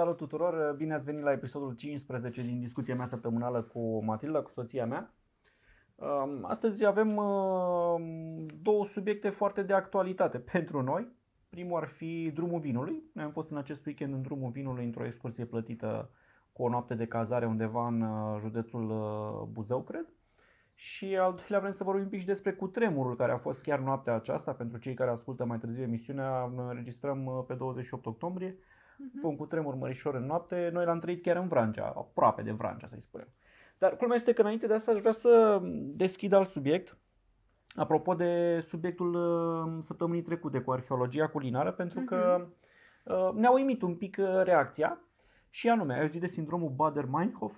Salut tuturor, bine ați venit la episodul 15 din discuția mea săptămânală cu Matilda, cu soția mea. Um, astăzi avem uh, două subiecte foarte de actualitate pentru noi. Primul ar fi drumul vinului. Noi am fost în acest weekend în drumul vinului într-o excursie plătită cu o noapte de cazare undeva în uh, județul uh, Buzău, cred. Și al doilea vrem să vorbim un pic și despre cutremurul care a fost chiar noaptea aceasta. Pentru cei care ascultă mai târziu emisiunea, noi înregistrăm pe 28 octombrie uh-huh. pe un cutremur mărișor în noapte. Noi l-am trăit chiar în Vrancea, aproape de Vrancea să-i spunem. Dar culmea este că înainte de asta aș vrea să deschid alt subiect. Apropo de subiectul uh, săptămânii trecute cu arheologia culinară, pentru că uh, ne-a uimit un pic uh, reacția și anume, ai auzit de sindromul Bader-Meinhof?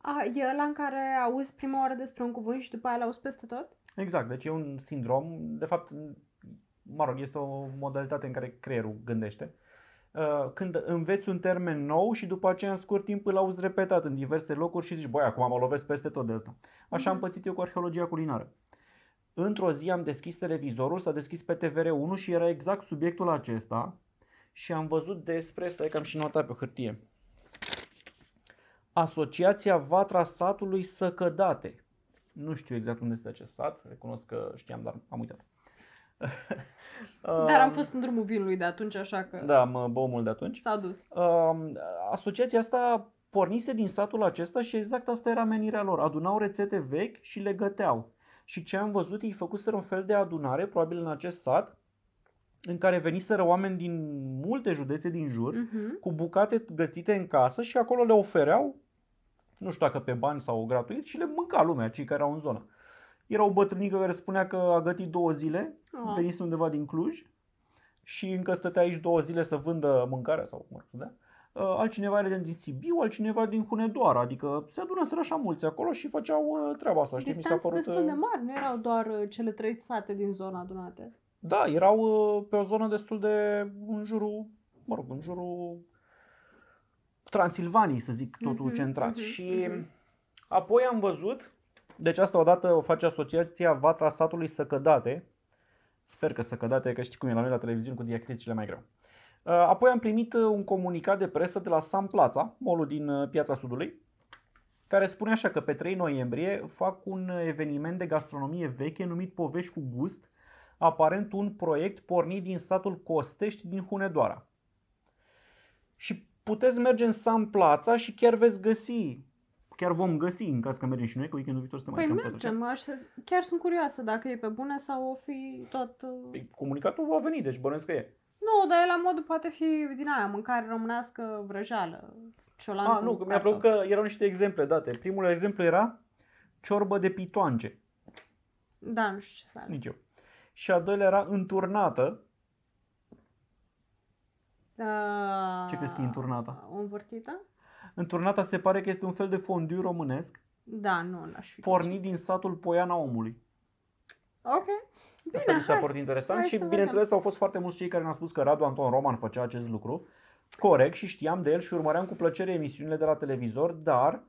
A, e ăla în care auzi prima oară despre un cuvânt și după aia l-auzi peste tot? Exact, deci e un sindrom, de fapt mă rog, este o modalitate în care creierul gândește. Uh, când înveți un termen nou și după aceea în scurt timp îl auzi repetat în diverse locuri și zici, băi, acum mă lovesc peste tot de asta. Așa am mhm. pățit eu cu arheologia culinară. Într-o zi am deschis televizorul, s-a deschis pe TVR1 și era exact subiectul acesta și am văzut despre, stai că am și notat pe hârtie, Asociația Vatra Satului Săcădate. Nu știu exact unde este acest sat, recunosc că știam, dar am uitat. Dar am fost în drumul vinului de atunci, așa că... Da, mă bău mult de atunci. S-a dus. Asociația asta pornise din satul acesta și exact asta era menirea lor. Adunau rețete vechi și le găteau. Și ce am văzut, ei făcuseră un fel de adunare, probabil în acest sat, în care veniseră oameni din multe județe din jur, uh-huh. cu bucate gătite în casă și acolo le ofereau, nu știu dacă pe bani sau gratuit, și le mânca lumea, cei care erau în zonă. Era o bătrânică care spunea că a gătit două zile, oh. venise undeva din Cluj și încă stătea aici două zile să vândă mâncarea sau mă rog, da? altcineva era din Sibiu, altcineva din Hunedoara, adică se adună așa mulți acolo și făceau uh, treaba asta. Știi? Mi s-a părut... destul uh, de mari, nu erau doar cele trei sate din zona adunate. Da, erau pe o zonă destul de în jurul, mă rog, în jurul Transilvaniei, să zic, totul mm-hmm, centrat. Mm-hmm, și mm-hmm. apoi am văzut deci asta odată o face asociația Vatra satului Săcădate. Sper că Săcădate, că știi cum e la noi la televiziune cu diacriticile mai greu. Uh, apoi am primit uh, un comunicat de presă de la Sam Plața, molul din uh, Piața Sudului, care spune așa că pe 3 noiembrie fac un eveniment de gastronomie veche numit Povești cu Gust, aparent un proiect pornit din satul Costești din Hunedoara. Și puteți merge în Sam Plața și chiar veți găsi chiar vom găsi în caz că mergem și noi, că weekendul viitor să mai păi mergem, aș, chiar sunt curioasă dacă e pe bune sau o fi tot... Uh, păi, comunicatul va veni, deci bănuiesc că e. Nu, dar e la modul poate fi din aia, mâncare românească vrăjeală. Ciolan ah, nu, mi-a plăcut că erau niște exemple date. Primul exemplu era ciorbă de pitoange. Da, nu știu ce să Nici eu. Și a doilea era înturnată. Da. Ce crezi că e înturnată? O învârtită? Înturnata se pare că este un fel de fondiu românesc. Da, nu, n-aș fi. Pornit din satul Poiana Omului. Ok. Bine, Asta mi s-a părut interesant hai și bineînțeles vedem. au fost foarte mulți cei care ne-au spus că Radu Anton Roman făcea acest lucru. Corect și știam de el și urmăream cu plăcere emisiunile de la televizor, dar Uh,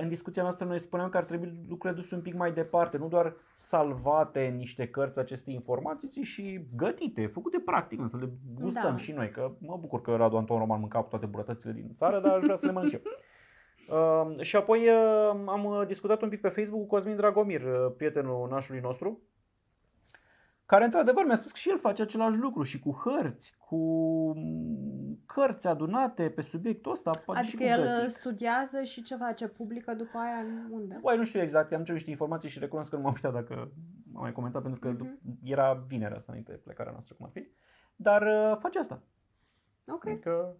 în discuția noastră noi spuneam că ar trebui lucrurile duse un pic mai departe, nu doar salvate în niște cărți aceste informații, ci și gătite, făcute practic, să le gustăm da. și noi, că mă bucur că Radu Anton Roman mânca toate bunătățile din țară, dar aș vrea să le mănânc Uh, și apoi uh, am discutat un pic pe Facebook cu Cosmin Dragomir, uh, prietenul nașului nostru, care într-adevăr mi-a spus că și el face același lucru și cu hărți, cu cărți adunate pe subiectul ăsta. Adică și cu el gătic. studiază și ce face, publică după aia unde? Băi, nu știu exact, am cerut niște informații și recunosc că nu m-am uitat dacă am mai comentat pentru că uh-huh. era vinerea asta înainte plecarea noastră cum ar fi. Dar uh, face asta. Ok. Adică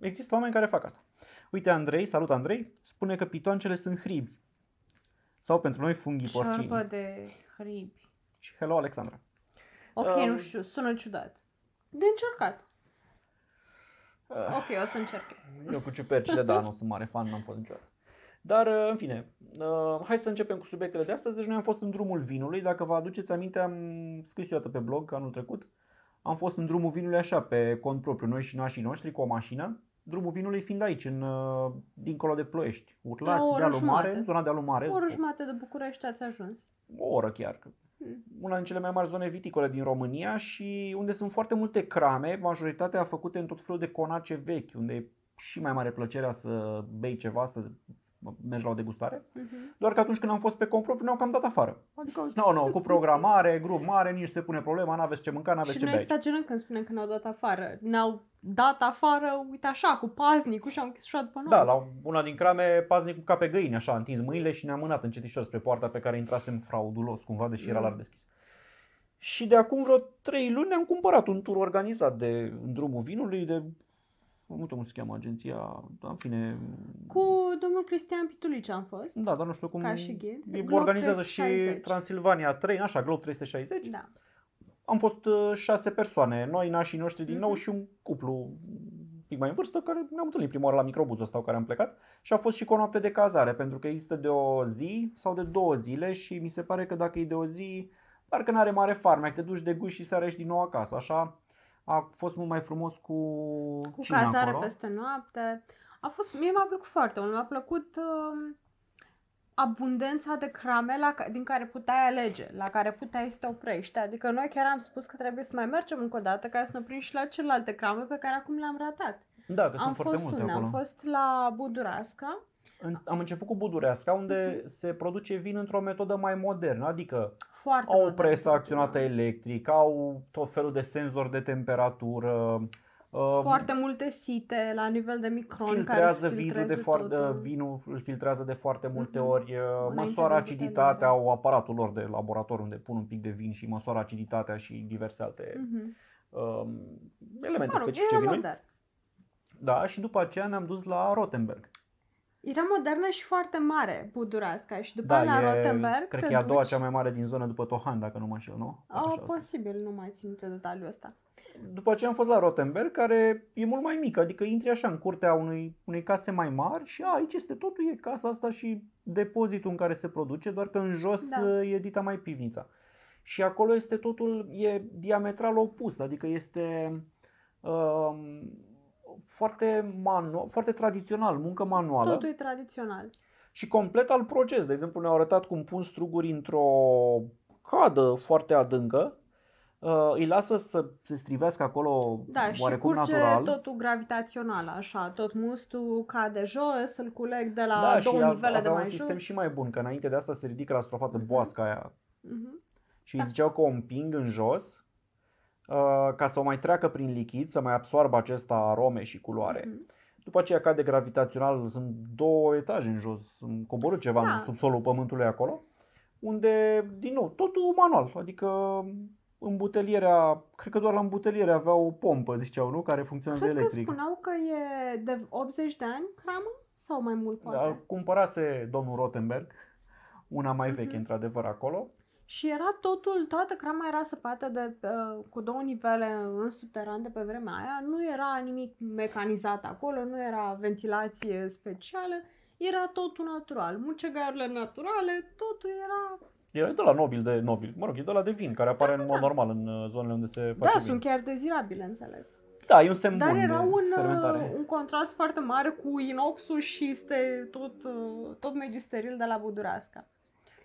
există oameni care fac asta. Uite, Andrei, salut Andrei, spune că pitoancele sunt hribi. Sau pentru noi funghi porcini. Ciorbă de hribi. Și hello, Alexandra. Ok, um, nu știu, sună ciudat. De încercat. Uh, ok, o să încerc. Eu cu ciupercile, da, nu sunt mare fan, n-am fost niciodată. Dar, uh, în fine, uh, hai să începem cu subiectele de astăzi. Deci noi am fost în drumul vinului. Dacă vă aduceți aminte, am scris eu pe blog anul trecut. Am fost în drumul vinului așa, pe cont propriu, noi și nașii noștri, cu o mașină. Drumul vinului fiind aici, în, uh, dincolo de Ploiești. Urlați, dealul mare, zona dealul mare. O oră jumate de București ați ajuns. O oră chiar. Mm. una din cele mai mari zone viticole din România și unde sunt foarte multe crame, majoritatea făcute în tot felul de conace vechi, unde e și mai mare plăcerea să bei ceva, să mergi la o degustare. Mhm. Doar că atunci când am fost pe compropriu ne-au cam dat afară. Adică, nu, no, nu, no, cu programare, grup mare, nici se pune problema, n-aveți ce mânca, n-aveți Și ce noi bea. exagerăm când spunem că ne-au dat afară. Ne-au dat afară, uite așa, cu paznicul și au închis ușa după noi. Da, la una din crame, paznicul ca pe găini, așa, a întins mâinile și ne-a mânat încetișor spre poarta pe care intrasem fraudulos, cumva, deși era Mm. larg deschis. Și de acum vreo trei luni ne-am cumpărat un tur organizat de în drumul vinului, de nu știu cum se cheamă agenția, da, în fine, Cu domnul Cristian Pitulici am fost. da, dar nu știu cum, Ca și ghid. e- Globe organizează și 360. Transilvania 3, așa, Globe 360. Da. Am fost uh, șase persoane, noi, nașii noștri din nou Mhm. și un cuplu un pic mai în vârstă care ne-am întâlnit prima oară la microbuzul ăsta cu care am plecat și a fost și cu o noapte de cazare pentru că există de o zi sau de două zile și mi se pare că dacă e de o zi parcă n-are mare farmec, te duci de gust și seara ești din nou acasă, așa a fost mult mai frumos cu, Cu cine cazare acolo? peste noapte. A fost, mie mi-a plăcut foarte mult. Mi-a plăcut um, abundența de crame la, ca- din care puteai alege, la care puteai să te oprești. Adică noi chiar am spus că trebuie să mai mergem încă o dată ca să ne oprim și la celelalte crame pe care acum le-am ratat. Da, că am sunt foarte fost multe una, acolo. am fost la Budurasca. În- Am început cu Budureasca unde Mhm. se produce vin într-o metodă mai modernă, adică Foarte Au o modern presă totul. acționată electric, au tot felul de senzori de temperatură, uh, Foarte multe site la nivel de micron filtrează care să vinul, de filtreze foarte, totul. vinul îl filtrează de foarte multe Mhm. ori, uh, Înainte măsoară de aciditatea, buteljare. au aparatul lor de laborator unde pun un pic de vin și măsoară aciditatea și diverse alte Mhm. um, elemente Mă rog, specifice era vinului. modern. Da, și după aceea ne-am dus la Rottenberg. Era modernă și foarte mare Budurasca și după Da, la e, Rottenberg cred te că e a doua duci- cea mai mare din zonă după Tohan, dacă nu mă înșel, nu? Așa Oh, asta. posibil, nu mai țin minte detaliul ăsta. După aceea am fost la Rottenberg, care e mult mai mic, adică intri așa în curtea unei, unei case mai mari și a, aici este totul, e casa asta și depozitul în care se produce, doar că în jos Da. uh, e dita mai pivnița. Și acolo este totul, e diametral opus, adică este um, foarte, manu- foarte tradițional, muncă manuală Totul e tradițional. și complet al proces. De exemplu, ne-au arătat cum pun struguri într-o cadă foarte adâncă, uh, îi lasă să se strivească acolo Da, și oarecum curge natural. totul gravitațional, așa. Tot mustul cade jos, îl culeg de la da, și două a- nivele de avea mai un sistem jos. și mai bun, că înainte de asta se ridică la suprafață Mhm. boasca aia Mhm. și Da. îi ziceau că o împing în jos uh, ca să o mai treacă prin lichid, să mai absoarbă acesta arome și culoare. Mhm. După aceea cade gravitațional, sunt două etaje în jos, sunt coborât ceva Da. în subsolul pământului acolo, unde, din nou, totul manual, adică îmbutelierea, cred că doar la îmbuteliere avea o pompă, ziceau, nu? Care funcționează Cred că electric. spuneau că e de 80 de ani cramă sau mai mult poate. Da, cumpărase domnul Rottenberg, una mai veche, Mhm. într-adevăr, acolo. Și era totul, toată crama era săpată de, uh, cu două nivele în subteran de pe vremea aia. Nu era nimic mecanizat acolo, nu era ventilație specială. Era totul natural. Mucegaiurile naturale, totul era... E de la nobil de nobil, mă rog, e de la de vin, care apare Da, în da, mod da. normal în uh, zonele unde se face Da, vin. sunt chiar dezirabile, înțeleg. Da, e un semn Dar bun era de un, fermentare. uh, un contrast foarte mare cu inoxul și este tot, uh, tot mediul steril de la Budurasca.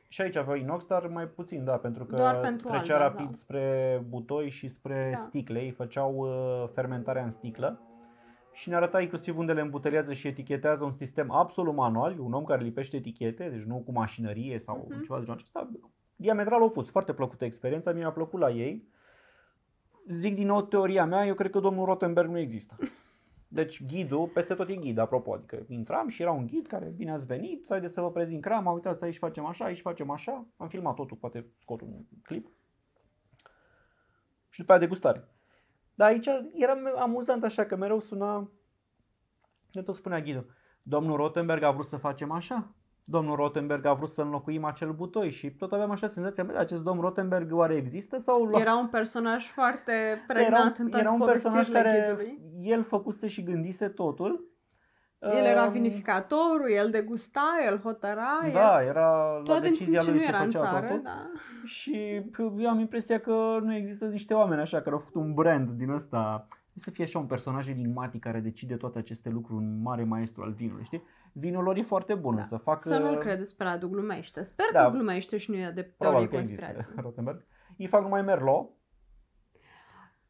Și aici aveau inox, dar mai puțin, da, pentru că Doar pentru trecea albe, rapid da. spre butoi și spre Da. sticle. Ei făceau uh, fermentarea în sticlă și ne arăta inclusiv unde le îmbuteliază și etichetează un sistem absolut manual, un om care lipește etichete, deci nu cu mașinărie sau Mhm. ceva de genul acesta. Diametral opus, foarte plăcută experiența, mi-a plăcut la ei. Zic din nou teoria mea, eu cred că domnul Rottenberg nu există. Deci ghidul, peste tot e ghid, apropo, adică intram și era un ghid care, bine ați venit, haideți să vă prezint crama, uitați, aici facem așa, aici facem așa. Am filmat totul, poate scot un clip. Și după aia degustare. Dar aici era me- amuzant așa, că mereu suna, de tot spunea ghidul, domnul Rottenberg a vrut să facem așa. Domnul Rottenberg a vrut să înlocuim acel butoi și tot aveam așa senzația, bă, acest domn Rottenberg oare există sau la... Era un personaj foarte era pregnant un, în toate era un personaj povestirile care ghidului. el făcuse și gândise totul. El era Um, vinificatorul, el degusta, el hotăra, el... Da, era la Toate în timp decizia ce lui nu se era în făcea țară, totul. da. Și eu am impresia că nu există niște oameni așa care au făcut un brand din ăsta să fie așa un personaj enigmatic care decide toate aceste lucruri, un mare maestru al vinului, știi? Vinul lor e foarte bun, Da. să facă... Să nu-l credeți pe Radu, glumește. Sper Da. că glumește și nu e de teorie Probabil că există conspirație. Rottenberg. Ei fac numai Merlot,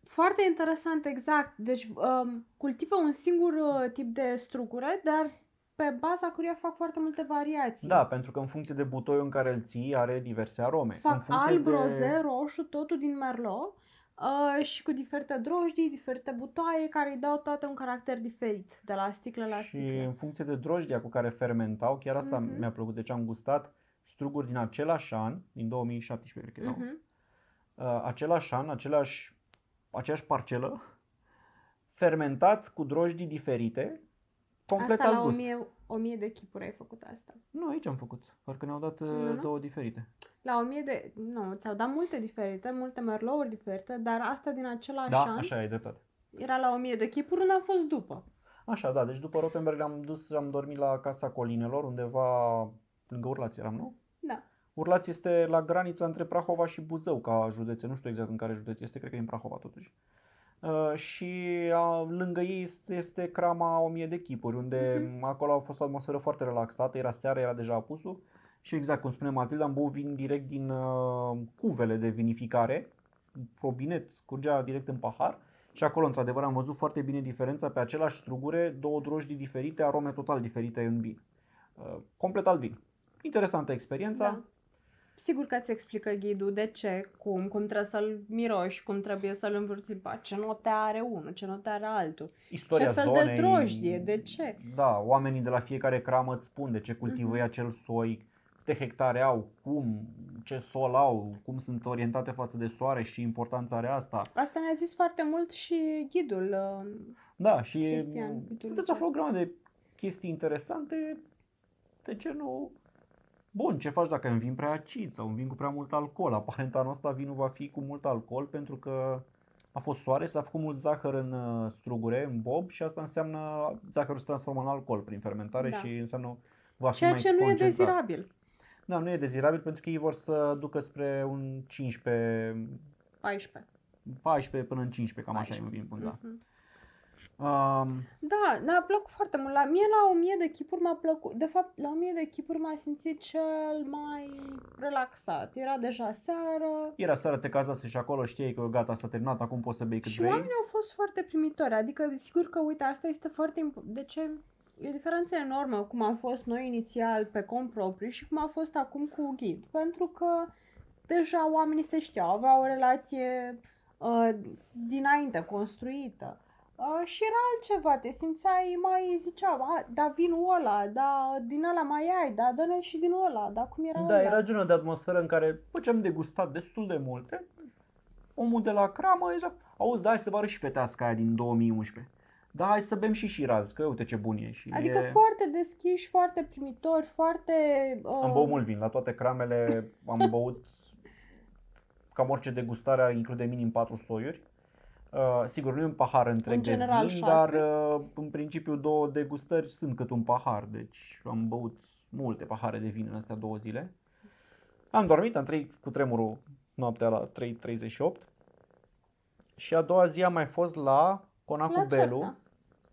Foarte interesant, exact. Deci um, cultivă un singur uh, tip de strugure, dar pe baza căruia fac foarte multe variații. Da, pentru că în funcție de butoiul în care îl ții, are diverse arome. în Fac funcție alb, de... roze, roșu, totul din merlot uh, și cu diferite drojdii, diferite butoaie care îi dau toate un caracter diferit, de la sticlă la Și sticlă. în funcție de drojdia cu care fermentau, chiar asta Mhm. mi-a plăcut, deci am gustat struguri din același an, din 2017, cred că erau. Mhm. uh, același an, același, aceeași parcelă, fermentat cu drojdii diferite, complet Asta alt la gust. 1000, 1000 de chipuri ai făcut asta. Nu, aici am făcut, parcă ne-au dat uh, Nu, nu? două diferite. La 1000 de... Nu, ți-au dat multe diferite, multe merlouri diferite, dar asta din același Da, an așa ai dreptate. era la 1000 de chipuri, unde am fost după. Așa, da, deci după Rottenberg am dus, am dormit la Casa Colinelor, undeva lângă Urlați eram, nu? Da. Urlați este la granița între Prahova și Buzău ca județe, nu știu exact în care județ este, cred că e în Prahova totuși. Uh, și a, lângă ei este, este crama 1000 de chipuri, unde Mhm. acolo a fost o atmosferă foarte relaxată, era seara, era deja apusul și exact cum spune Matilda, am băut vin direct din uh, cuvele de vinificare, robinet, scurgea direct în pahar și acolo într-adevăr am văzut foarte bine diferența pe același strugure, două drojdii diferite, arome total diferite în vin. Uh, complet alt vin. Interesantă experiența. Da. Sigur că îți explică ghidul de ce, cum, cum trebuie să-l miroși, cum trebuie să-l învârți în pat, ce note are unul, ce note are altul. istoria Ce fel zonei, de drojdie, de ce? Da, oamenii de la fiecare cramă îți spun de ce cultivă Mhm. ei acel soi, câte hectare au, cum, ce sol au, cum sunt orientate față de soare și ce importanță are asta. Asta ne-a zis foarte mult și ghidul. uh, Da, și Cristian, ghidul puteți Lucian. afla o grămadă de chestii interesante de genul Bun, ce faci dacă ai un vin prea acid sau un vin cu prea mult alcool? Aparent anul ăsta vinul va fi cu mult alcool pentru că a fost soare, s-a făcut mult zahăr în uh, strugure, în bob și asta înseamnă zahărul se transformă în alcool prin fermentare Da. și înseamnă va fi Ceea mai ce nu e concentrat. dezirabil. Da, nu e dezirabil pentru că ei vor să ducă spre un 15, 14. 14 până în 15, cam așa e un vin bun, da. Mhm. Um, Da, mi-a plăcut foarte mult. La mie la 1000 de chipuri m-a plăcut. De fapt, la 1000 de chipuri m-a simțit cel mai relaxat. Era deja seară era seara, te cazase și acolo, știai că gata, s-a terminat, acum poți să bei cât și vrei. oamenii au fost foarte primitori. Adică, sigur că, uite, asta este foarte important. De ce? E o diferență enormă cum am fost noi inițial pe cont propriu și cum a fost acum cu ghid. Pentru că deja oamenii se știau, aveau o relație uh, dinainte construită. Uh, și era altceva, te simțeai mai, ziceau, a, da vinul ăla, da din ăla mai ai, da dă și din ăla, da cum era Da, ăla. era genul de atmosferă în care, după ce am degustat destul de multe, omul de la cramă zicea, auzi, da, hai să vă arăt și feteasca aia din 2011. Da, hai să bem și Shiraz, că uite ce bun e. Și Adică e... foarte deschiși, foarte primitori, foarte... Uh, Am băut mult vin, la toate cramele am băut, cam orice degustare include minim 4 soiuri. Uh, sigur, nu e un pahar întreg În general, de vin, șase. dar uh, în principiu două degustări sunt cât un pahar, deci am băut multe pahare de vin în astea două zile. Am dormit, am trăit cu tremurul noaptea la 3.38 și a doua zi am mai fost la Conacu la Belu. Certa.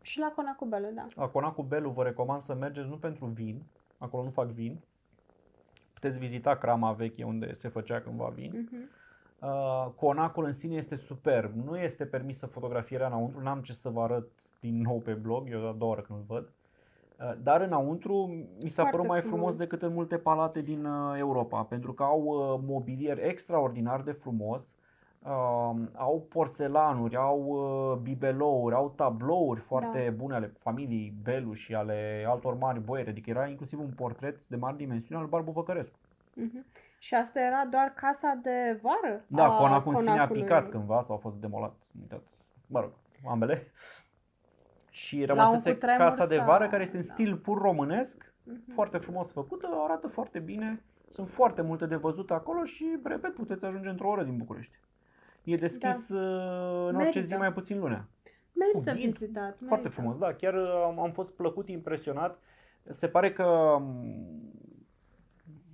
Și la Conacu Belu, da. La Conacu Belu vă recomand să mergeți nu pentru vin, acolo nu fac vin. Puteți vizita crama veche unde se făcea cândva vin. Mhm. Uh, conacul în sine este superb. Nu este permisă fotografierea înăuntru, n-am ce să vă arăt din nou pe blog, eu a doua oară când îl văd. Uh, dar înăuntru mi s-a Foarte părut mai frumos. frumos. decât în multe palate din uh, Europa, pentru că au uh, mobilier extraordinar de frumos. Uh, au porțelanuri, au uh, bibelouri, au tablouri foarte Da. bune ale familiei Belu și ale altor mari boieri. Adică era inclusiv un portret de mari dimensiuni al Barbu Văcărescu. Mhm. Și asta era doar casa de vară? Da, a conacul în sine a conacului. picat cândva sau a fost demolat. am Uitat. Mă rog, ambele. Și un rămăsese cutremur casa de sau- vară care este în da. stil pur românesc, Mhm. foarte frumos făcută, arată foarte bine. Sunt foarte multe de văzut acolo și, repet, puteți ajunge într-o oră din București. E deschis uh, în orice Merită. zi mai puțin lunea. Merită Cu ghid. vizitat. Foarte merită. frumos, da, chiar uh, am, am fost plăcut impresionat. Se pare că um,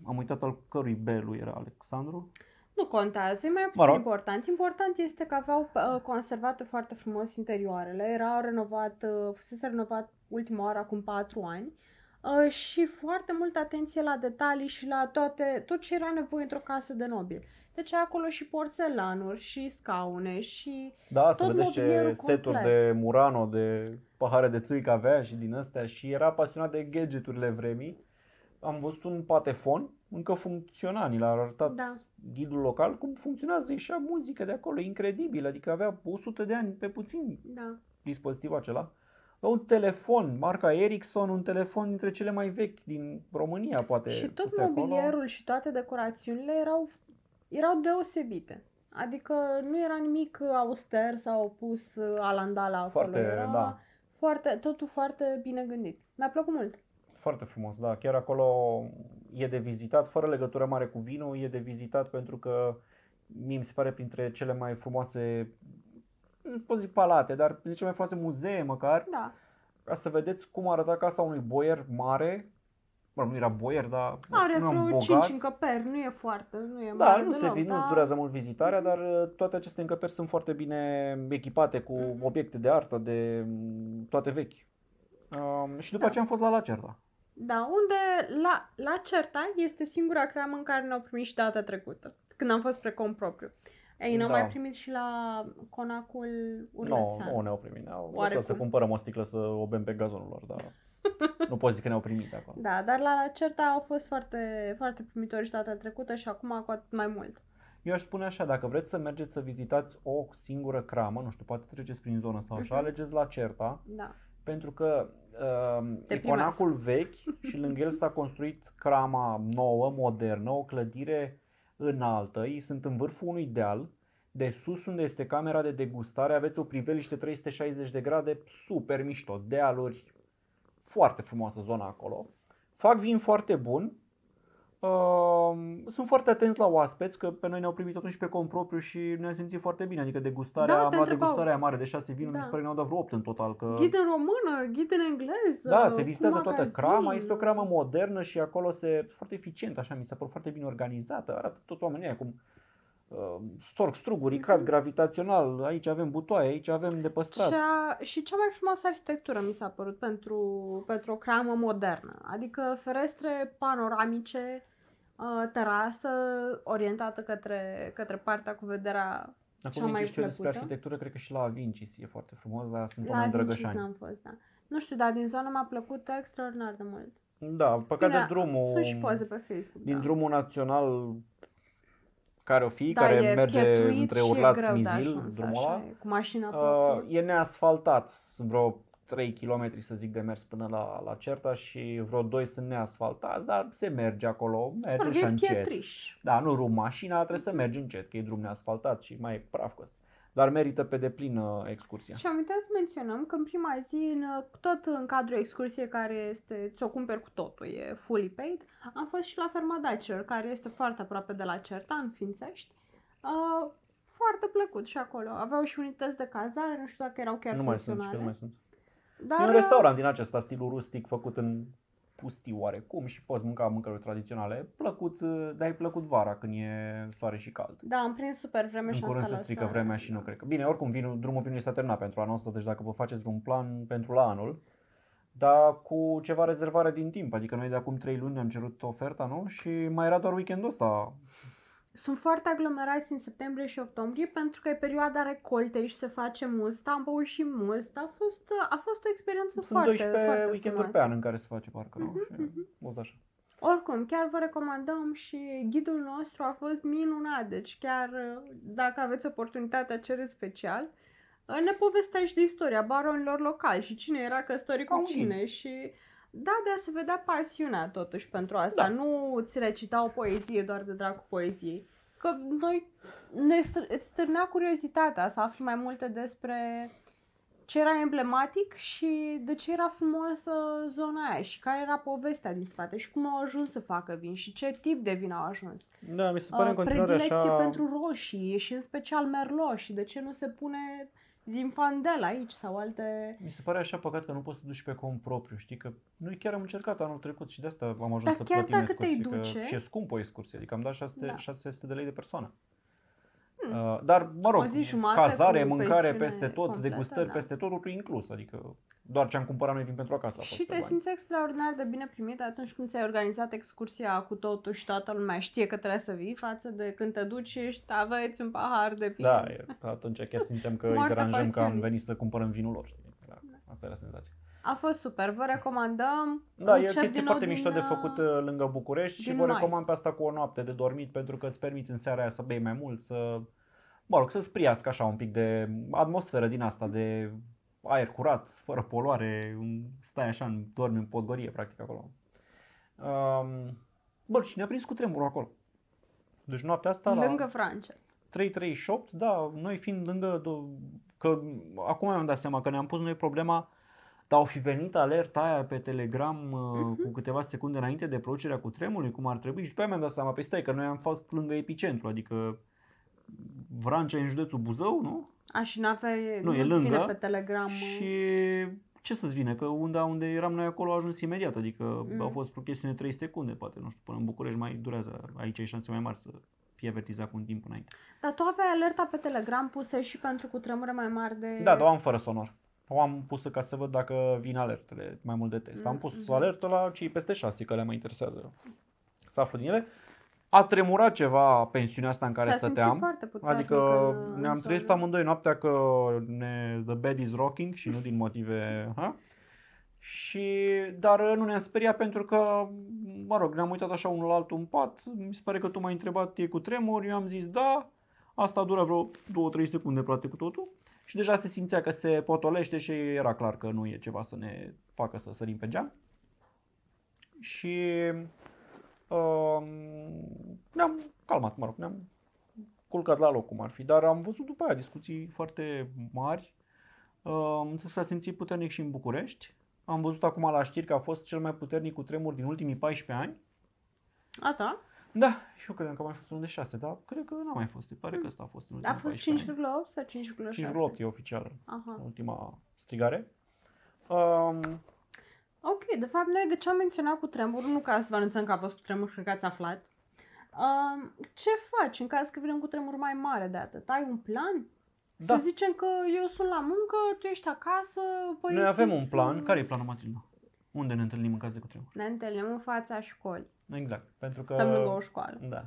am uitat al cărui Belu era Alexandru. Nu Nu contează, e mai puțin Mă rog. important. Important este că aveau uh, conservate foarte frumos interioarele, erau renovat, uh, fusese renovat ultima oară acum 4 ani uh, și foarte multă atenție la detalii și la toate, tot ce era nevoie într-o casă de nobil. Deci ai acolo și porțelanuri, și scaune, și Da, să Tot vedeți ce mobilierul seturi complet. de Murano, de pahare de țuică avea și din astea și era pasionat de gadgeturile vremii. Am văzut un patefon, încă funcționa, ni l-a arătat da. ghidul local cum funcționează, ieșea muzică de acolo, incredibil, adică avea 100 de ani pe puțin Da. dispozitivul acela. Un telefon, marca Ericsson, un telefon dintre cele mai vechi din România, poate Și tot puse acolo. mobilierul și toate decorațiunile erau, erau deosebite. Adică nu era nimic auster sau pus uh, alandala acolo. Foarte, era da. foarte, totul foarte bine gândit. Mi-a plăcut mult. Foarte frumos, da. Chiar acolo e de vizitat, fără legătură mare cu vinul, e de vizitat pentru că mie mi se pare printre cele mai frumoase, nu pot zic palate, dar printre cele mai frumoase muzee măcar, Da. ca să vedeți cum arăta casa unui boier mare. Bă, nu era boier, dar Are nu era un vreo bogat. 5 încăperi, nu e foarte, nu e Da, mare nu, se, deloc, vi- da. nu durează mult vizitarea, dar uh, toate aceste încăperi sunt foarte bine echipate cu Mhm. obiecte de artă, de mm, toate vechi. Um, și după Da. aceea am fost la Lacerda. Da, unde la, la Certa este singura cramă în care ne-au primit și data trecută, când am fost precom propriu. Ei, n-am Da. mai primit și la conacul Nu, Urlățean. nu ne-au primit. Ne-au lăsat Oarecum. să cumpărăm o sticlă să o bem pe gazonul lor, dar nu pot zic că ne-au primit acolo. Da, dar la Certa au fost foarte, foarte primitori și data trecută și acum cu atât mai mult. Eu aș spune așa, dacă vreți să mergeți să vizitați o singură cramă, nu știu, poate treceți prin zonă sau așa, Mhm. alegeți la Certa, Da. pentru că uh, Te e primesc. conacul vechi și lângă el s-a construit crama nouă, modernă, o clădire înaltă, ei sunt în vârful unui deal, de sus unde este camera de degustare aveți o priveliște 360 de grade, super mișto, dealuri, foarte frumoasă zona acolo. Fac vin foarte bun, Uh, sunt foarte atenți la oaspeți, că pe noi ne-au primit atunci pe cont propriu și ne-am simțit foarte bine. Adică degustarea, Da, am te luat întrebau. degustarea aia mare de 6 vinuri, Da. mi se pare că ne-au dat vreo 8 în total. Că... Ghid în română, ghid în engleză. Da, se cu vizitează toată magazin. crama, este o cramă modernă și acolo se foarte eficient, așa mi s-a părut foarte bine organizată, arată tot oamenii aia cum uh, storc, struguri, Mhm. cad gravitațional, aici avem butoaie, aici avem de păstrat. Cea, și cea mai frumoasă arhitectură mi s-a părut pentru, pentru o cramă modernă. Adică ferestre panoramice, uh, terasă orientată către, către partea cu vederea Acum cea din mai ce știu despre plăcută. arhitectură, cred că și la Avincis e foarte frumos, dar sunt La oameni Vincis drăgășani. n-am fost, da. Nu știu, dar din zonă mi-a plăcut extraordinar de mult. Da, păcat Bine, de drumul. Sunt și poze pe Facebook, din da. drumul național care o fi, da, care e merge pietruit între și e Urlați greu de Mizil, ajuns, drumul așa, ăla. e, cu mașina Uh, proprie. e neasfaltat, sunt vreo 3 km să zic de mers până la, la Certa și vreo 2 sunt neasfaltați, dar se merge acolo, merge Vorbim și încet. pietriș. Da, nu rum mașina, trebuie să mergi încet, că e drum neasfaltat și mai e praf cu asta. Dar merită pe deplin uh, excursia. Și am uitat să menționăm că în prima zi, în, tot în cadrul excursiei care este, ți-o cumperi cu totul, e fully paid, am fost și la Ferma Dacer, care este foarte aproape de la Certa, în Fințești. Uh, foarte plăcut și acolo. Aveau și unități de cazare, nu știu dacă erau chiar nu mai sunt, funcționale. că nu mai sunt. Dar, e un restaurant din acesta, stilul rustic, făcut în pustiu oarecum și poți mânca mâncăruri tradiționale. Plăcut, uh, dar e plăcut vara când e soare și cald. Da, am prins super vreme și În am curând stat se la strică soare. vremea și nu cred că... Bine, oricum vinul, drumul vinului s-a terminat pentru anul ăsta, deci dacă vă faceți vreun plan pentru la anul, dar cu ceva rezervare din timp, adică noi de acum 3 luni am cerut oferta, nu? Și mai era doar weekendul ăsta. Sunt foarte aglomerați în septembrie și octombrie pentru că e perioada recoltei și se face must. Am băut și must. A fost, a fost o experiență Sunt foarte, 12 foarte weekenduri frumoasă. pe an în care se face parcă, nu? Mhm, Și mhm. fost așa. Oricum, chiar vă recomandăm și ghidul nostru a fost minunat, deci chiar dacă aveți oportunitatea, cereți special. Ne povestea și de istoria baronilor locali și cine era căsătorit Ca cu un ghid. cine și da, de a se vedea pasiunea totuși pentru asta. Da. Nu îți recita o poezie doar de dragul poeziei. Că noi ne stâr- îți stârnea curiozitatea să afli mai multe despre ce era emblematic și de ce era frumoasă zona aia și care era povestea din spate și cum au ajuns să facă vin și ce tip de vin au ajuns. Da, mi se pare în Uh, continuare predilecție așa... pentru roșii și în special merlot și de ce nu se pune zinfandel aici sau alte... Mi se pare așa păcat că nu poți să duci pe cont propriu, știi? Că noi chiar am încercat anul trecut și de asta am ajuns Dar să chiar plătim dacă te-ai excursii, duce- Că și e scumpă o excursie, adică am dat 600, Da. 600 de lei de persoană. Uh, dar, mă rog, O zi jumate cazare, cu mâncare pensiune peste tot, completă, degustări da. peste tot, totul inclus. Adică doar ce am cumpărat noi vin pentru acasă a fost Și pe te bani. simți extraordinar de bine primit atunci când ți-ai organizat excursia cu totul și toată lumea știe că trebuie să vii față de când te duci și ești, aveți un pahar de vin. Da, e, atunci chiar simțeam că îi Moartea deranjăm că am pasiunii. venit să cumpărăm vinul lor. știi? Da, asta era senzația. A fost super, vă recomandăm. Da, e o Încep chestie din nou foarte din, mișto de uh, făcut uh, lângă București și din vă mai. recomand pe asta cu o noapte de dormit pentru că îți permiți în seara aia să bei mai mult, să, mă rog, să-ți priască așa un pic de atmosferă din asta, de aer curat, fără poluare, un- stai așa, în- dormi în podgorie practic acolo. Um, bă, și ne-a prins cu tremurul acolo. Deci noaptea asta la... Lângă Francia. 338, da, noi fiind lângă, do- că acum mi-am dat seama că ne-am pus noi problema, dar au fi venit alerta aia pe Telegram uh, cu câteva secunde înainte de producerea cu tremurului, cum ar trebui și după aia mi-am dat seama, pe stai că noi am fost lângă epicentru, adică Vrancea e în județul Buzău, nu? A, și n-aveai, Nu, e nu-ți vine lângă pe Telegram. Și ce să-ți vină, că unde, unde eram noi acolo a ajuns imediat, adică Mm. mm. au fost o chestiune 3 secunde, poate, nu știu, până în București mai durează, aici e șanse mai mari să fie avertizat cu un timp înainte. Dar tu aveai alerta pe Telegram pusă și pentru cutremure mai mari de... Da, dar o am fără sonor. O am pusă ca să văd dacă vin alertele mai mult de test. Am pus Mhm. alertă la cei peste 6, că le mă interesează să aflu din ele. A tremurat ceva pensiunea asta în care S-a simțit stăteam. foarte puternic Adică în- în ne-am zonă. trezit amândoi noaptea că ne, the bed is rocking și nu din motive... Ha? Și, dar nu ne-am speriat pentru că, mă rog, ne-am uitat așa unul la altul în pat. Mi se pare că tu m-ai întrebat, e cu tremur, eu am zis da. Asta dură vreo 2-3 secunde, practic, cu totul. Și deja se simțea că se potolește și era clar că nu e ceva să ne facă să sărim pe geam. Și um, ne-am calmat, mă rog, ne-am culcat la loc cum ar fi, dar am văzut după aia discuții foarte mari. Um, s-a simțit puternic și în București. Am văzut acum la știri că a fost cel mai puternic cu tremur din ultimii 14 ani. A, da? Da, și eu credeam că a mai fost unul de 6, dar cred că n-a mai fost. Se pare că ăsta a fost în A ultimii fost 14 ani. 5,8 sau 5,6? 5,8 e oficial, Aha. ultima strigare. Um, Ok, de fapt noi de ce am menționat cu tremur, nu ca să vă anunțăm că a fost cu tremur, cred că ați aflat. Um, ce faci în caz că vine un cutremur mai mare de atât? Ai un plan? Da. Să zicem că eu sunt la muncă, tu ești acasă, părinții noi avem un plan. sunt- Care e planul, Matilda? Unde ne întâlnim în caz de cutremur? Ne întâlnim în fața școlii. Exact, pentru că... Stăm lângă o școală. Da.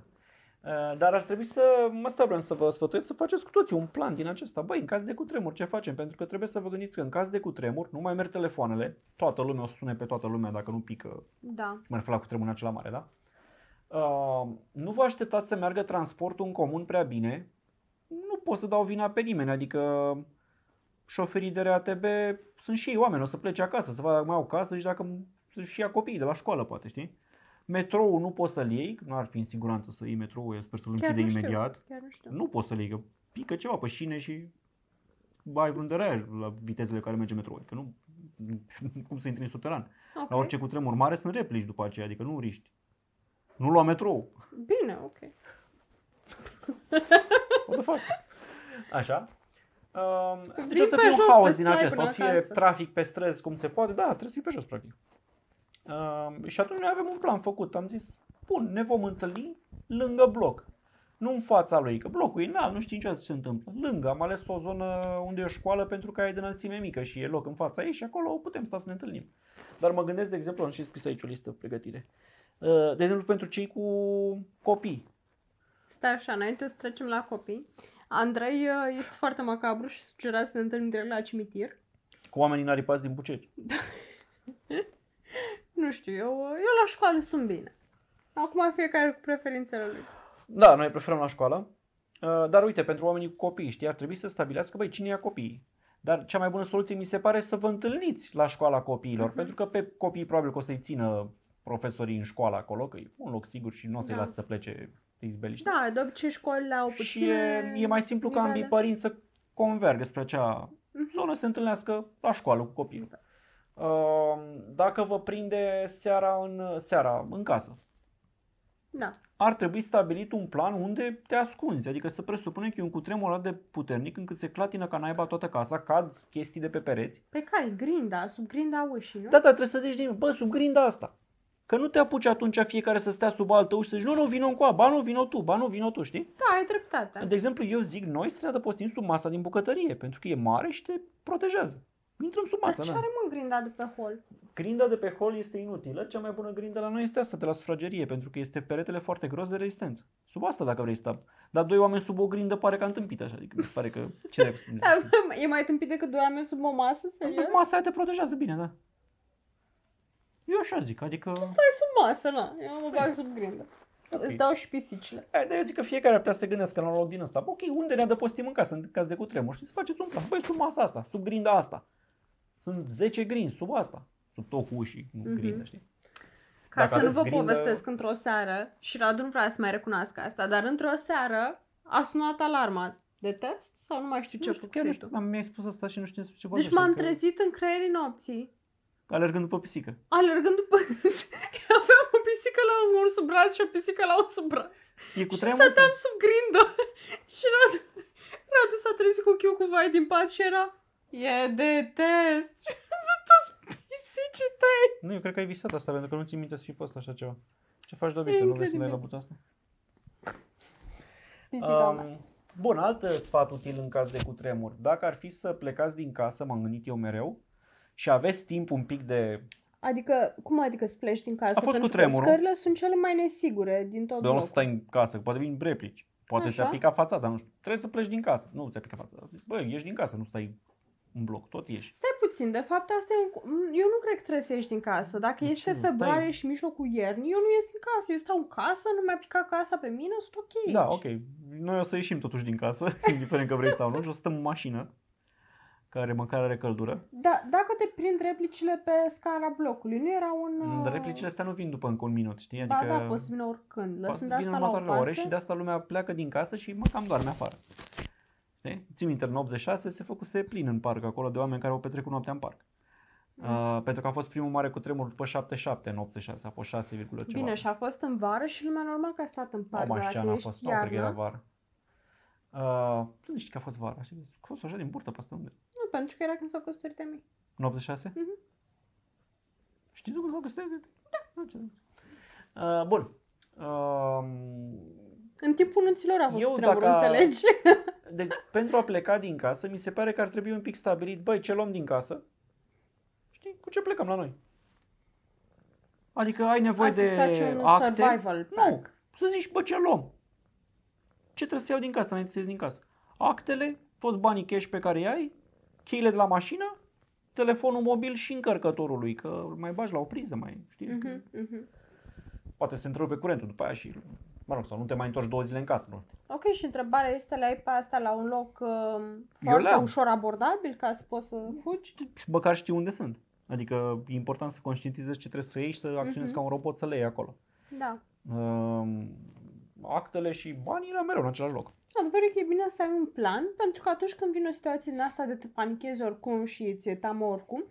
Uh, Dar ar trebui să, mă stau vreau să vă sfătuiesc să faceți cu toții un plan din acesta. Băi, în caz de cutremur, ce facem? Pentru că trebuie să vă gândiți că în caz de cutremur nu mai merg telefoanele, toată lumea o să sune pe toată lumea dacă nu pică, Da. mai refer la cutremur acela mare, da? Uh, nu vă așteptați să meargă transportul în comun prea bine. Nu pot să dau vina pe nimeni, adică șoferii de RATB sunt și ei oameni, o să plece acasă, să vadă dacă mai au casă și dacă să-și ia copiii de la școală, poate, știi? Metrou nu poți să-l iei, nu ar fi în siguranță să iei metrou, eu sper să-l Chiar închide nu știu. imediat. Chiar nu știu. Nu poți să-l iei, că pică ceva pe șine și ai vreun dereaj la vitezele care merge metrou. Adică nu, cum să intri în subteran. Ok. La orice cutremur mare sunt replici după aceea, adică nu riști. Nu lua metrou. Bine, ok. What the fuck? Așa. Um, deci Vin o să pe fie jos un pe haos din slide acesta, o până să fie acasă. trafic pe străzi cum se poate. Da, trebuie să fii pe jos, practic. Um, și atunci noi avem un plan făcut. Am zis, bun, ne vom întâlni lângă bloc. Nu în fața lui, că blocul e înalt, nu știi niciodată ce se întâmplă. Lângă, am ales o zonă unde e o școală pentru că ai de înălțime mică și e loc în fața ei și acolo putem sta să ne întâlnim. Dar mă gândesc, de exemplu, am și scris aici o listă pregătire. Uh, De exemplu, pentru cei cu copii. Stai așa, înainte să trecem la copii. Andrei uh, este foarte macabru și sugera să ne întâlnim direct la cimitir. Cu oamenii naripați din Buceri. Nu știu, eu, eu la școală sunt bine. Acum fiecare cu preferințele lui. Da, noi preferăm la școală. Uh, Dar uite, pentru oamenii cu copii, știi, ar trebui să stabilească, băi, cine ia copiii. Dar cea mai bună soluție mi se pare să vă întâlniți la școala copiilor, Mhm. pentru că pe copii probabil că o să-i țină profesorii în școală acolo, că e un loc sigur și nu o să-i Da. lasă să plece izbeliște. Da, de obicei școlile au și puține e, e mai simplu ca ambii nivele. părinți să convergă spre acea Mhm. zonă, să se întâlnească la școală cu copilul. Uh, Dacă vă prinde seara în, seara în casă, Da. ar trebui stabilit un plan unde te ascunzi. Adică să presupunem că e un cutremur atât de puternic încât se clatină ca naiba toată casa, cad chestii de pe pereți. Pe care? Grinda, sub grinda ușii, nu? Da, da, trebuie să zici din bă, sub grinda asta. Că nu te apuci atunci fiecare să stea sub altă ușă și să zici, nu, nu, vino cu ba nu, vino tu, ba nu, vino tu, știi? Da, ai dreptate. De exemplu, eu zic noi să ne adăpostim sub masa din bucătărie, pentru că e mare și te protejează. Intrăm sub masă, Dar ce da. are mă grinda de pe hol? Grinda de pe hol este inutilă, cea mai bună grindă la noi este asta de la sufragerie, pentru că este peretele foarte gros de rezistență. Sub asta dacă vrei să stai. Dar doi oameni sub o grindă pare că întâmpit așa, adică mi se pare că ce ai Da, e mai tâmpit decât doi oameni sub o masă, serios? Masa aia te protejează bine, da. Eu așa zic, adică... Stai sub masă, na. Eu mă bag sub grindă. Îți dau și pisicile. E, dar eu zic că fiecare ar putea să se gândească la un loc din ăsta. Ok, unde ne adăpostim în casă, în caz de cutremur? Și să faceți un plan. Băi, sub masa asta, sub grinda asta. Sunt 10 grinzi sub asta. Sub tocul ușii, nu Mhm. grindă, știi? Ca Dacă să nu aveți vă grindă- povestesc într-o seară, și Radu nu vrea să mai recunoască asta, dar într-o seară a sunat alarma de test sau nu mai știu ce nu știu, chiar nu făcuse știu, tu. mi-ai spus asta și nu știu despre ce Deci vorbești, m-am adică trezit în creierii nopții, Alergând după pisică. alergând după... Aveam o pisică la un sub braț și o pisică la un sub braț. E cu și tremur? stăteam sub grindă. și Radu, Radu s-a trezit cu ochiul cu vai din pat și era... E de test. Și am zis toți pisicii tăi. Nu, eu cred că ai visat asta, pentru că nu ți minte să fi fost așa ceva. Ce faci, Dobiță? Nu vrei să dai la incredibil. buța asta? Pisica mea. Um, bun, alt uh, sfat util în caz de cutremur. Dacă ar fi să plecați din casă, m-am gândit eu mereu, și aveți timp un pic de... Adică, cum adică să pleci din casă? A fost Pentru că cutremurul. scările sunt cele mai nesigure din tot De nu locul. să stai în casă, că poate vin replici. Poate Așa. ți-a picat fața, dar nu știu. Trebuie să pleci din casă. Nu ți-a picat fața. Zic, Băi, ieși din casă, nu stai în bloc, tot ieși. Stai puțin, de fapt asta e un... Eu nu cred că trebuie să ieși din casă. Dacă De ce este să stai? februarie și mijlocul iernii, eu nu ies din casă. Eu stau în casă, nu mi-a picat casa pe mine, sunt ok aici. Da, ok. Noi o să ieșim totuși din casă, indiferent că vrei sau nu, și o să stăm în mașină, care măcar are căldură. Da, dacă te prind replicile pe scara blocului, nu era un... Dar uh, replicile astea nu vin după încă un minut, știi? Ba Adică da, poți să vină oricând. poate Lăsând să vină asta în la o următoarele parte. ore și de asta lumea pleacă din casă și mă cam doarme afară. Știi? Țin minte, în 86 se făcuse plin în parc acolo de oameni care au petrecut noaptea în parc. Mm. Uh, pentru că a fost primul mare cutremur după 77 în 86, a fost 6, ceva. Bine, și a fost în vară și lumea normal că a stat în Nu parc. mai știu ce dacă an a ești fost, nu, cred că era iarnă. vară. Uh, nu știu că a fost vara, știi? A fost așa din burtă pe asta unde? Nu, pentru că era când s-au căsătorit a mei. În 86? Mhm. Știi tu când s-au căsătorit? Da. Uh, bun. Uh, În timpul nunților a fost Eu cutremur, dacă- înțelegi? Deci, pentru a pleca din casă, mi se pare că ar trebui un pic stabilit, băi, ce luăm din casă? Știi, cu ce plecăm la noi? Adică ai nevoie Hai să-ți de faci un acte. survival Nu, pack. să zici, bă, ce luăm? Ce trebuie să iau din casă înainte să ies din casă? Actele, toți banii cash pe care îi ai, cheile de la mașină, telefonul mobil și încărcătorul lui, că îl mai bagi la o priză, mai știi? că Mhm, mhm. Poate se întrerupe curentul după aia și, mă rog, sau nu te mai întorci două zile în casă, nu știu. Ok, și întrebarea este, le ai pe asta la un loc uh, foarte le-am. ușor abordabil ca să poți să fugi? și măcar știi unde sunt. Adică e important să conștientizezi ce trebuie să iei și să acționezi Mhm. ca un robot să le iei acolo. Da. Um, actele și banii le mereu în același loc. Adevărul e că e bine să ai un plan, pentru că atunci când vine o situație din asta de te panichezi oricum și ți-e teamă oricum,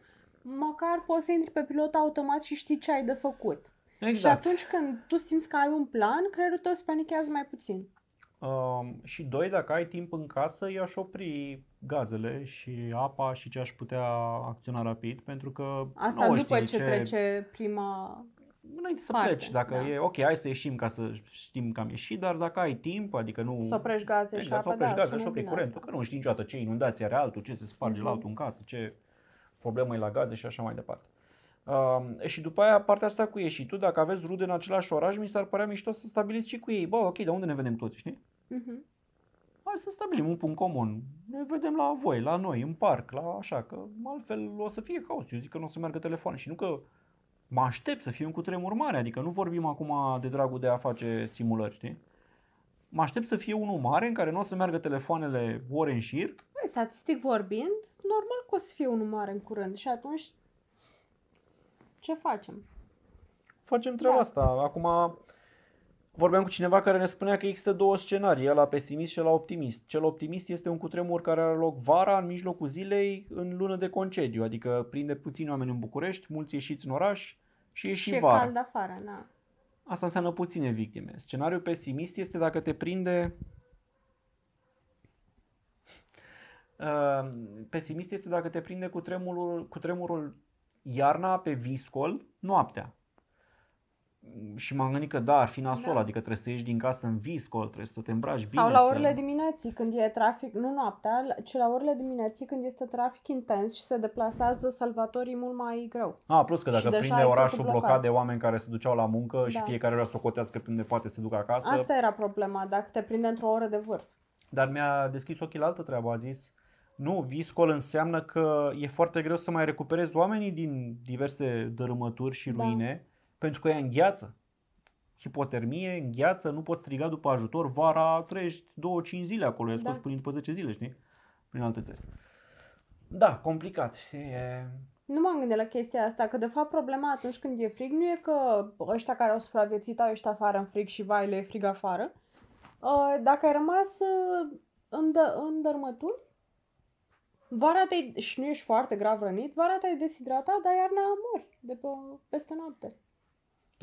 măcar poți să intri pe pilot automat și știi ce ai de făcut. Și Exact. atunci când tu simți că ai un plan, creierul tău se panichează mai puțin. Um, și doi, dacă ai timp în casă, eu aș opri gazele și apa și ce aș putea acționa rapid, pentru că Asta nu după știi ce, trece prima... Înainte să parte, pleci, dacă da. e ok, hai să ieșim ca să știm că am ieșit, dar dacă ai timp, adică nu... Să oprești gaze și Exact, apă, oprești da, gaze sună și opri bine curentul, asta. că nu știi niciodată ce inundație are altul, ce se sparge la Mhm. altul în casă, ce problemă e la gaze și așa mai departe. Uh, și după aia partea asta cu ieșitul, dacă aveți rude în același oraș, mi s-ar părea mișto să stabiliți și cu ei. Bă, ok, dar unde ne vedem toți, știi? Mhm. Hai să stabilim un punct comun. Ne vedem la voi, la noi, în parc, la așa, că altfel o să fie haos. Eu zic că nu o să meargă telefon și nu că mă aștept să fie un cutremur mare, adică nu vorbim acum de dragul de a face simulări, știi? Mă aștept să fie unul mare în care nu o să meargă telefoanele ore în șir. Băi, statistic vorbind, normal că o să fie unul mare în curând și atunci ce facem? Facem treaba Da. asta. Acum vorbeam cu cineva care ne spunea că există două scenarii, la pesimist și la optimist. Cel optimist este un cutremur care are loc vara, în mijlocul zilei, în lună de concediu, adică prinde puțini oameni în București, mulți ieșiți în oraș și e și, și e vara. cald afară, da. Asta înseamnă puține victime. Scenariul pesimist este dacă te prinde... Uh, pesimist este dacă te prinde cu tremurul, cu tremurul iarna pe viscol noaptea. și m-am gândit că da, ar fi nasol, Da. adică trebuie să ieși din casă în viscol, trebuie să te îmbraci Sau bine. la orele să... dimineții, când e trafic, nu noaptea, ci la orele dimineții, când este trafic intens și se deplasează salvatorii mult mai greu. A, plus că Și dacă deja prinde ai totul orașul blocat. blocat. de oameni care se duceau la muncă și Da. fiecare vrea să o cotească pe unde poate să ducă acasă. Asta era problema, dacă te prinde într-o oră de vârf. Dar mi-a deschis ochii la altă treabă, a zis nu, viscol înseamnă că e foarte greu să mai recuperezi oamenii din diverse dărâmături și Da. ruine pentru că ea îngheață. Hipotermie, îngheață, nu poți striga după ajutor, vara trăiești 2-5 zile acolo, i-a scos Da. până după 10 zile, știi? Prin alte țări. Da, complicat. E... Nu m-am gândit la chestia asta, că de fapt problema atunci când e frig nu e că ăștia care au supraviețuit au ieșit afară în frig și vai le e frig afară. Uh, Dacă ai rămas uh, în, dă, în dărmături, vara te și nu ești foarte grav rănit, vara te-ai deshidratat, dar iarna mori de pe, peste noapte.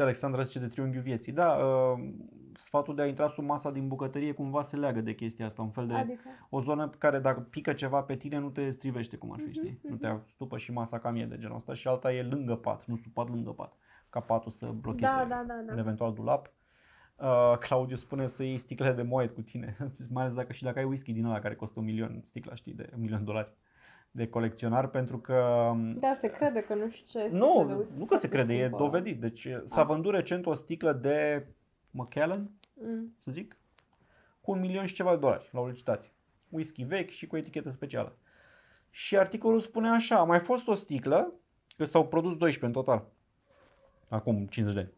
Alexandra zice de triunghiul vieții. Da, uh, sfatul de a intra sub masa din bucătărie cumva se leagă de chestia asta, un fel de Adică, o zonă pe care dacă pică ceva pe tine nu te strivește cum ar fi, Mhm, știi? Nu mhm. te stupă și masa cam e de genul ăsta și alta e lângă pat, nu sub pat, lângă pat. Ca patul să blocheze da, da, da, un da. eventual dulap. Uh, Claudiu spune să iei sticlele de moet cu tine, mai ales dacă și dacă ai whisky din ăla care costă un milion sticla, știi, de un milion de dolari de colecționar, pentru că Da, se crede că nu știu ce este. nu, de whisky nu că se foarte crede, e scumpă. dovedit. Deci s-a Ah. vândut recent o sticlă de Macallan, Mm. să zic, cu un milion și ceva de dolari la o licitație. Whisky vechi și cu etichetă specială. Și articolul spune așa, a mai fost o sticlă, că s-au produs 12 în total, acum 50 de ani.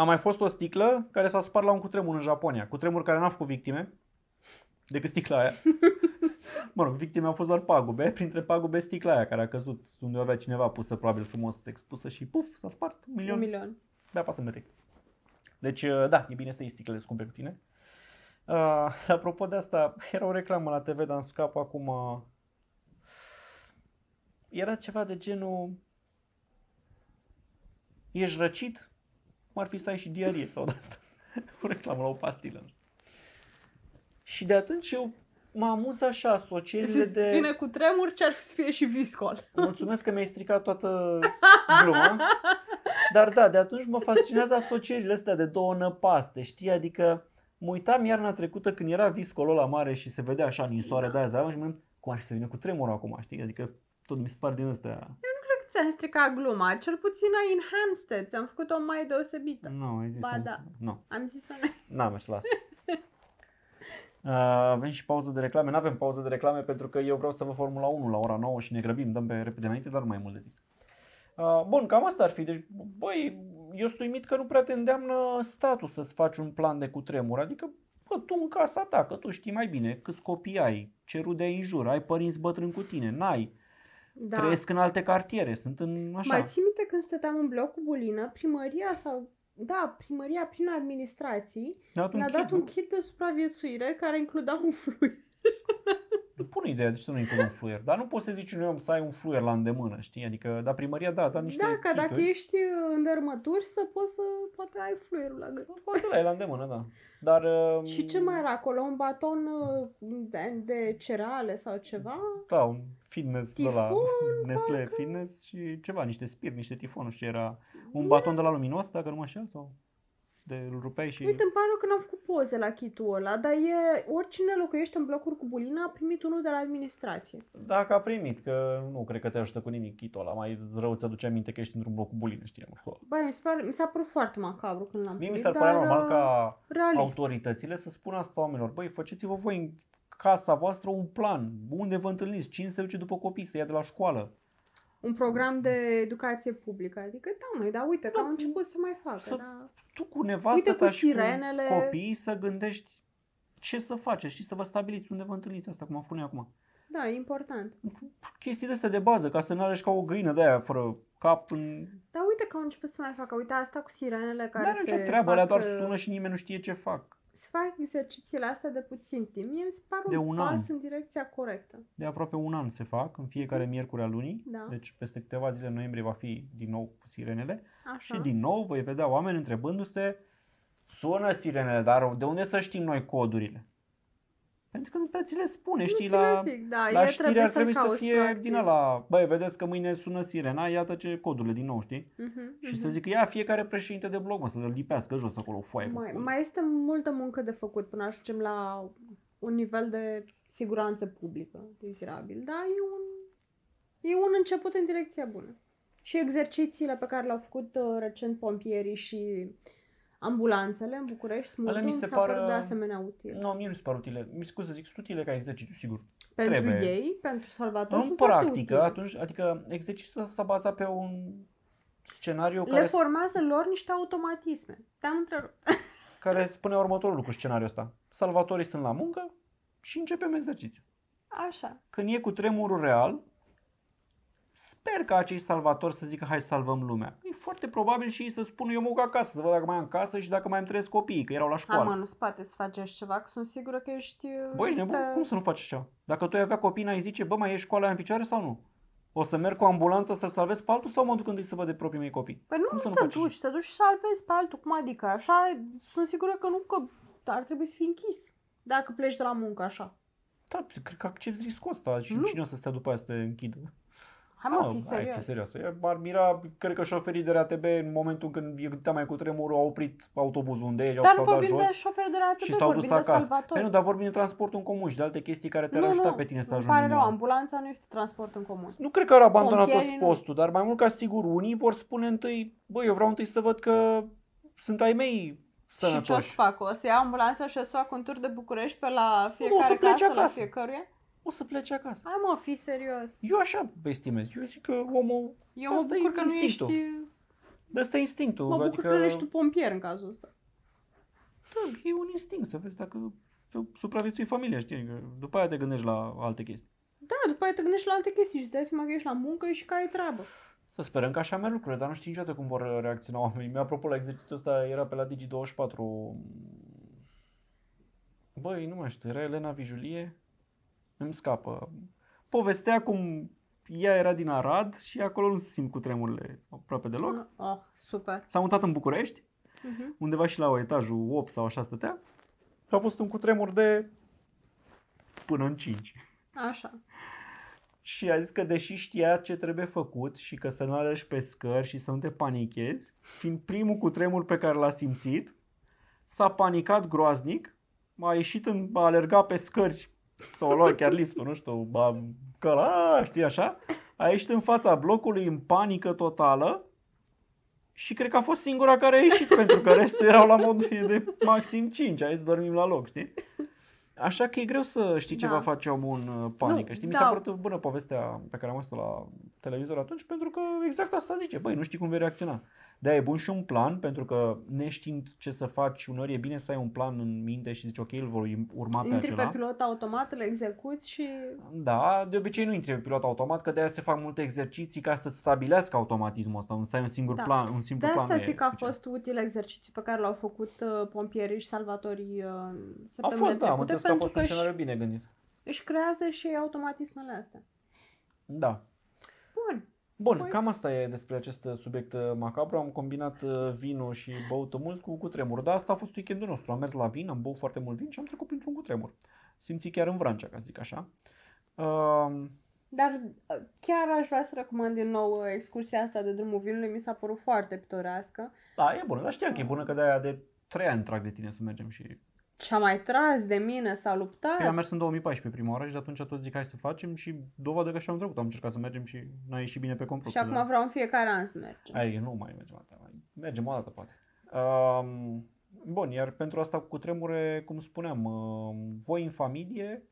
A mai fost o sticlă care s-a spart la un cutremur în Japonia, cutremur care n-a făcut victime, decât sticla aia. mă rog, victime au fost doar pagube, printre pagube sticla aia care a căzut unde o avea cineva pusă probabil frumos expusă și puf, s-a spart un milion Un milion. bea pasă metec. Deci, uh, da, e bine să iei sticlele scumpe cu tine. Uh, apropo de asta, era o reclamă la TV, dar îmi scap acum. uh, Era ceva de genul... Ești răcit? Cum ar fi să ai și diarie sau de asta. o reclamă la o pastilă. nu știu. Și de atunci eu mă amuz așa asocierile de... Vine cu tremur, ce ar fi să fie și viscol. Mulțumesc că mi-ai stricat toată gluma. Dar da, de atunci mă fascinează asocierile astea de două năpaste, știi? Adică mă uitam iarna trecută când era viscolul la mare și se vedea așa ninsoare Da. de aia, dar și mă gândeam, cum ar fi să vină cu tremurul acum, știi? Adică tot mi se par din astea. Cred că ți-am stricat gluma. Cel puțin ai enhanced it. Ți-am făcut-o mai deosebită. Nu, ai zis Ba da. Nu, Am zis-o noi. n-am să las. Uh, avem și pauză de reclame. Nu avem pauză de reclame pentru că eu vreau să vă Formula 1 la ora 9 și ne grăbim, dăm pe repede înainte, dar nu mai e mult de zis. Uh, bun, cam asta ar fi. Deci, băi, eu sunt uimit că nu prea te îndeamnă statul să-ți faci un plan de cutremur. Adică, bă, tu în casa ta, că tu știi mai bine câți copii ai, ce rude ai în jur, ai părinți bătrâni cu tine, n-ai, Da. trăiesc în alte cartiere, sunt în așa. Mai ții minte când stăteam în bloc cu Bulină, primăria sau... Da, primăria prin administrații Ne-a dat un ne-a dat kit, un nu? kit de supraviețuire care includa un fluier. Bună idee, de ce să nu includ un fluier? Dar nu poți să zici unui om să ai un fluier la îndemână, știi? Adică, dar primăria da, da niște Da, ca dacă kituri. ești în dărmături să poți să... Poate ai fluierul la gât. Poate la e la îndemână, da. Dar... uh, Și ce mai era acolo? Un baton uh, de, de cereale sau ceva? Da, un fitness de la Tifon, Nestle parcă. Fitness și ceva, niște spir, niște tifon, nu știu ce era. Un baton de la luminos, dacă nu mă înșel, sau de îl rupeai și... Uite, îmi pare rău că n-am făcut poze la kitul ăla, dar e, oricine locuiește în blocuri cu bulină a primit unul de la administrație. Dacă a primit, că nu cred că te ajută cu nimic chitul ăla, mai rău ți aduce aminte că ești într-un bloc cu bulină, știi? Băi, mi, se pare, mi s-a părut foarte macabru când l-am Mie mi primit, s-ar părea dar, normal uh, ca realist. autoritățile să spună asta oamenilor. Băi, faceți-vă voi în casa voastră un plan. Unde vă întâlniți? Cine se duce după copii să ia de la școală? Un program de educație publică. Adică, da, măi, dar uite că Da, au început să mai facă. să- Da. Tu cu nevastă Uite, cu ta și sirenele. cu copiii să gândești ce să faceți și să vă stabiliți unde vă întâlniți asta, cum am spune acum. da, e important. Chestii de astea de bază, ca să nu alegi ca o găină de aia fără cap în... Dar uite că au început să mai facă. Uite asta cu sirenele Nu care are se nicio treabă, fac, alea doar uh, sună și nimeni nu știe ce fac. Se fac exercițiile astea de puțin timp. Mie mi se pare De un, un pas an. în direcția corectă. De aproape un an se fac, în fiecare miercuri a lunii. Da. Deci peste câteva zile în noiembrie va fi din nou cu sirenele. Așa. Și din nou voi vedea oameni întrebându-se Sună sirenele, dar de unde să știm noi codurile? Pentru că nu prea ți le spune, știi, Nu ți le la, zic, da, la e știri trebuie ar să-l trebui să cauți fie proactiv. din ăla, băi, vedeți că mâine sună sirena, iată ce codurile din nou, știi? Mhm, Și mhm. să zică, ia fiecare președinte de blog, mă, să le lipească jos acolo o foaie. cu Mai, cod. mai este multă muncă de făcut până ajungem la un nivel de siguranță publică dezirabil, dar e un, e un început în direcția bună. Și exercițiile pe care le-au făcut uh, recent pompierii și ambulanțele în București, Alea Smurdu, mi mi se s-a părut par, de uh, asemenea util. Nu, mie nu se par utile. Mi se să zic, sunt utile ca exercițiu, sigur. Pentru trebuie. ei, pentru salvatori, În sunt foarte practică, utile. atunci, adică exercițiul ăsta s-a bazat pe un scenariu Le care, formează lor niște automatisme. Te-am întrerupt. care spune următorul lucru, scenariul ăsta. Salvatorii sunt la muncă și începem exercițiul. Așa. Când e cu tremurul real, sper ca acei salvatori să zică hai să salvăm lumea. E foarte probabil și ei să spună eu mă duc acasă, să văd dacă mai am casă și dacă mai îmi trăiesc copiii, că erau la Hai școală. mă, în spate să faci așa ceva, că sunt sigură că ești... Băi, ești nebun? Cum să nu faci așa? Dacă tu ai avea copii, n-ai zice, bă, mai e școala aia în picioare sau nu? O să merg cu ambulanța să-l salvez pe altul sau mă duc întâi să văd de proprii mei copii? Păi nu, Cum să nu nu te faci duci, te duci și salvezi pe altul, cum adică? Așa, sunt sigură că nu, că ar trebui să fii închis dacă pleci de la muncă așa. Da, cred că accepti riscul ăsta și Nu. cine o să stea după aia să te închidă? Hai mă, Ah, fi hai, serios. fi serios. E- M-ar mira, cred că șoferii de RATB în momentul când e mai cu tremurul au oprit autobuzul unde ești, Dar s-au nu dat vorbim jos de șofer de la și ATB, s-au vorbim dus de acasă. salvator. Păi nu, dar vorbim de transportul în comun și de alte chestii care te-ar nu, ajuta nu, pe tine să îmi ajungi pare în rău, ăla. ambulanța nu este transport în comun. Nu cred că ar abandona toți Pompierii nu. postul, dar mai mult ca sigur unii vor spune întâi, băi, eu vreau întâi să văd că sunt ai mei Și ce o să sănătoși. fac? O să iau ambulanța și o să fac un tur de București pe la o să fiecare plece casă, la acasă. fiecăruia? O să plece acasă. Hai mă, fi serios. Eu așa estimez. Eu zic că omul, Eu mă Asta e bucur că nu instinctul. ești... de ăsta e instinctul. Mă bucur adică, că nu ești tu pompier în cazul ăsta. da, e un instinct să vezi dacă supraviețui familia, știi? Că după aia te gândești la alte chestii. Da, după aia te gândești la alte chestii și îți dai seama că ești la muncă și că ai treabă. Să sperăm că așa merg lucrurile, dar nu știu niciodată cum vor reacționa oamenii. Mi apropo, la exercițiul ăsta era pe la Digi24. Băi, nu mai știu, era Elena Vijulie? Îmi scapă. Povestea cum ea era din Arad și acolo nu se simt cu tremurile aproape deloc. Oh, super. S-a mutat în București, Uh-huh. undeva și la etajul 8 sau așa stătea. Și a fost un cutremur de până în 5. Așa. Și a zis că deși știa ce trebuie făcut și că să nu alergi pe scări și să nu te panichezi, fiind primul cutremur pe care l-a simțit, s-a panicat groaznic, a ieșit în, a alergat pe scări sau a luat chiar liftul, nu știu, ba, că la, știi așa, a ieșit în fața blocului în panică totală și cred că a fost singura care a ieșit, pentru că restul erau la mod de maxim 5, aici dormim la loc, știi? Așa că e greu să știi ce Da. va face omul în uh, panică. Nu, știi? Mi da. s-a părut bună povestea pe care am văzut la televizor atunci, pentru că exact asta zice. Băi, nu știi cum vei reacționa. De e bun și un plan, pentru că neștiind ce să faci, uneori e bine să ai un plan în minte și zici, ok, îl vor urma pe Intri acela. pe pilot automat, le execuți și... Da, de obicei nu intri pe pilot automat, că de aia se fac multe exerciții ca să-ți stabilească automatismul ăsta, să ai un singur Da. plan, un simplu De plan. asta nu e zic că a suficient. fost util exercițiul pe care l-au făcut uh, pompierii și salvatorii uh, A săptămânile fost, da, am trecute, înțeles că a pentru fost un își, scenariu bine gândit. își creează și ei automatismele astea. Da. Bun. Bun, Păi- cam asta e despre acest subiect uh, macabru. Am combinat uh, vinul și băutul mult cu cutremur. Dar asta a fost weekendul nostru. Am mers la vin, am băut foarte mult vin și am trecut printr-un cutremur. Simți chiar în Vrancea, ca să zic așa. Uh, Dar uh, chiar aș vrea să recomand din nou uh, excursia asta de drumul vinului, mi s-a părut foarte pitorească. da, e bună, dar știam că e bună că de-aia de 3 ani trag de tine să mergem și... Ce-a mai tras de mine, s-a luptat. Păi am mers în 2014 prima oară și de atunci tot zic hai să facem și dovadă că și am trecut. Am încercat să mergem și n-a ieșit bine pe complot. și acum vreau în fiecare an să mergem. Ai, nu mai mergem atâta, mai mergem o dată poate. Um, bun, iar pentru asta cu tremure, cum spuneam, um, voi în familie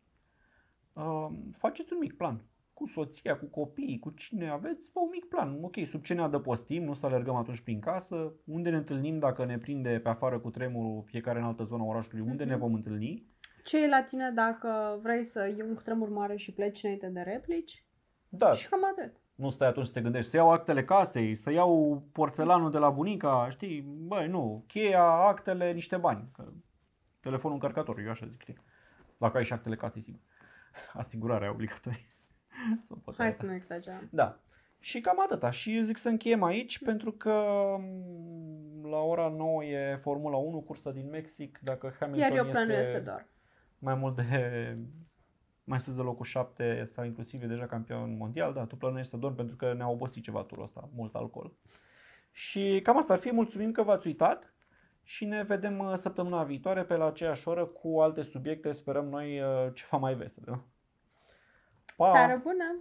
um, faceți un mic plan. Cu soția, cu copiii, cu cine aveți, bă, un mic plan. Ok, sub ce ne adăpostim, nu să alergăm atunci prin casă, unde ne întâlnim dacă ne prinde pe afară cu tremurul fiecare în altă zonă a orașului, unde Mhm. ne vom întâlni. Ce e la tine dacă vrei să iei un cutremur mare și pleci înainte de replici? Da, Și cam atât. nu stai atunci să te gândești, să iau actele casei, să iau porțelanul de la bunica, știi, băi, nu, cheia, actele, niște bani, că telefonul încărcător, eu așa zic, știi, dacă ai și actele casei, sigur, asigurarea obligatorie. Să o poți Hai arăta. să nu exagerăm. Da. Și cam atâta. Și eu zic să încheiem aici pentru că m, la ora 9 e Formula 1, cursa din Mexic. Dacă Hamilton Iar eu iese, plănuiesc să dorm. mai mult de mai sus de locul 7 sau inclusiv e deja campion mondial, da, tu plănești să dormi pentru că ne-a obosit ceva turul ăsta, mult alcool. Și cam asta ar fi, mulțumim că v-ați uitat și ne vedem uh, săptămâna viitoare pe la aceeași oră cu alte subiecte, sperăm noi uh, ceva mai vesele. Pa! Seară bună!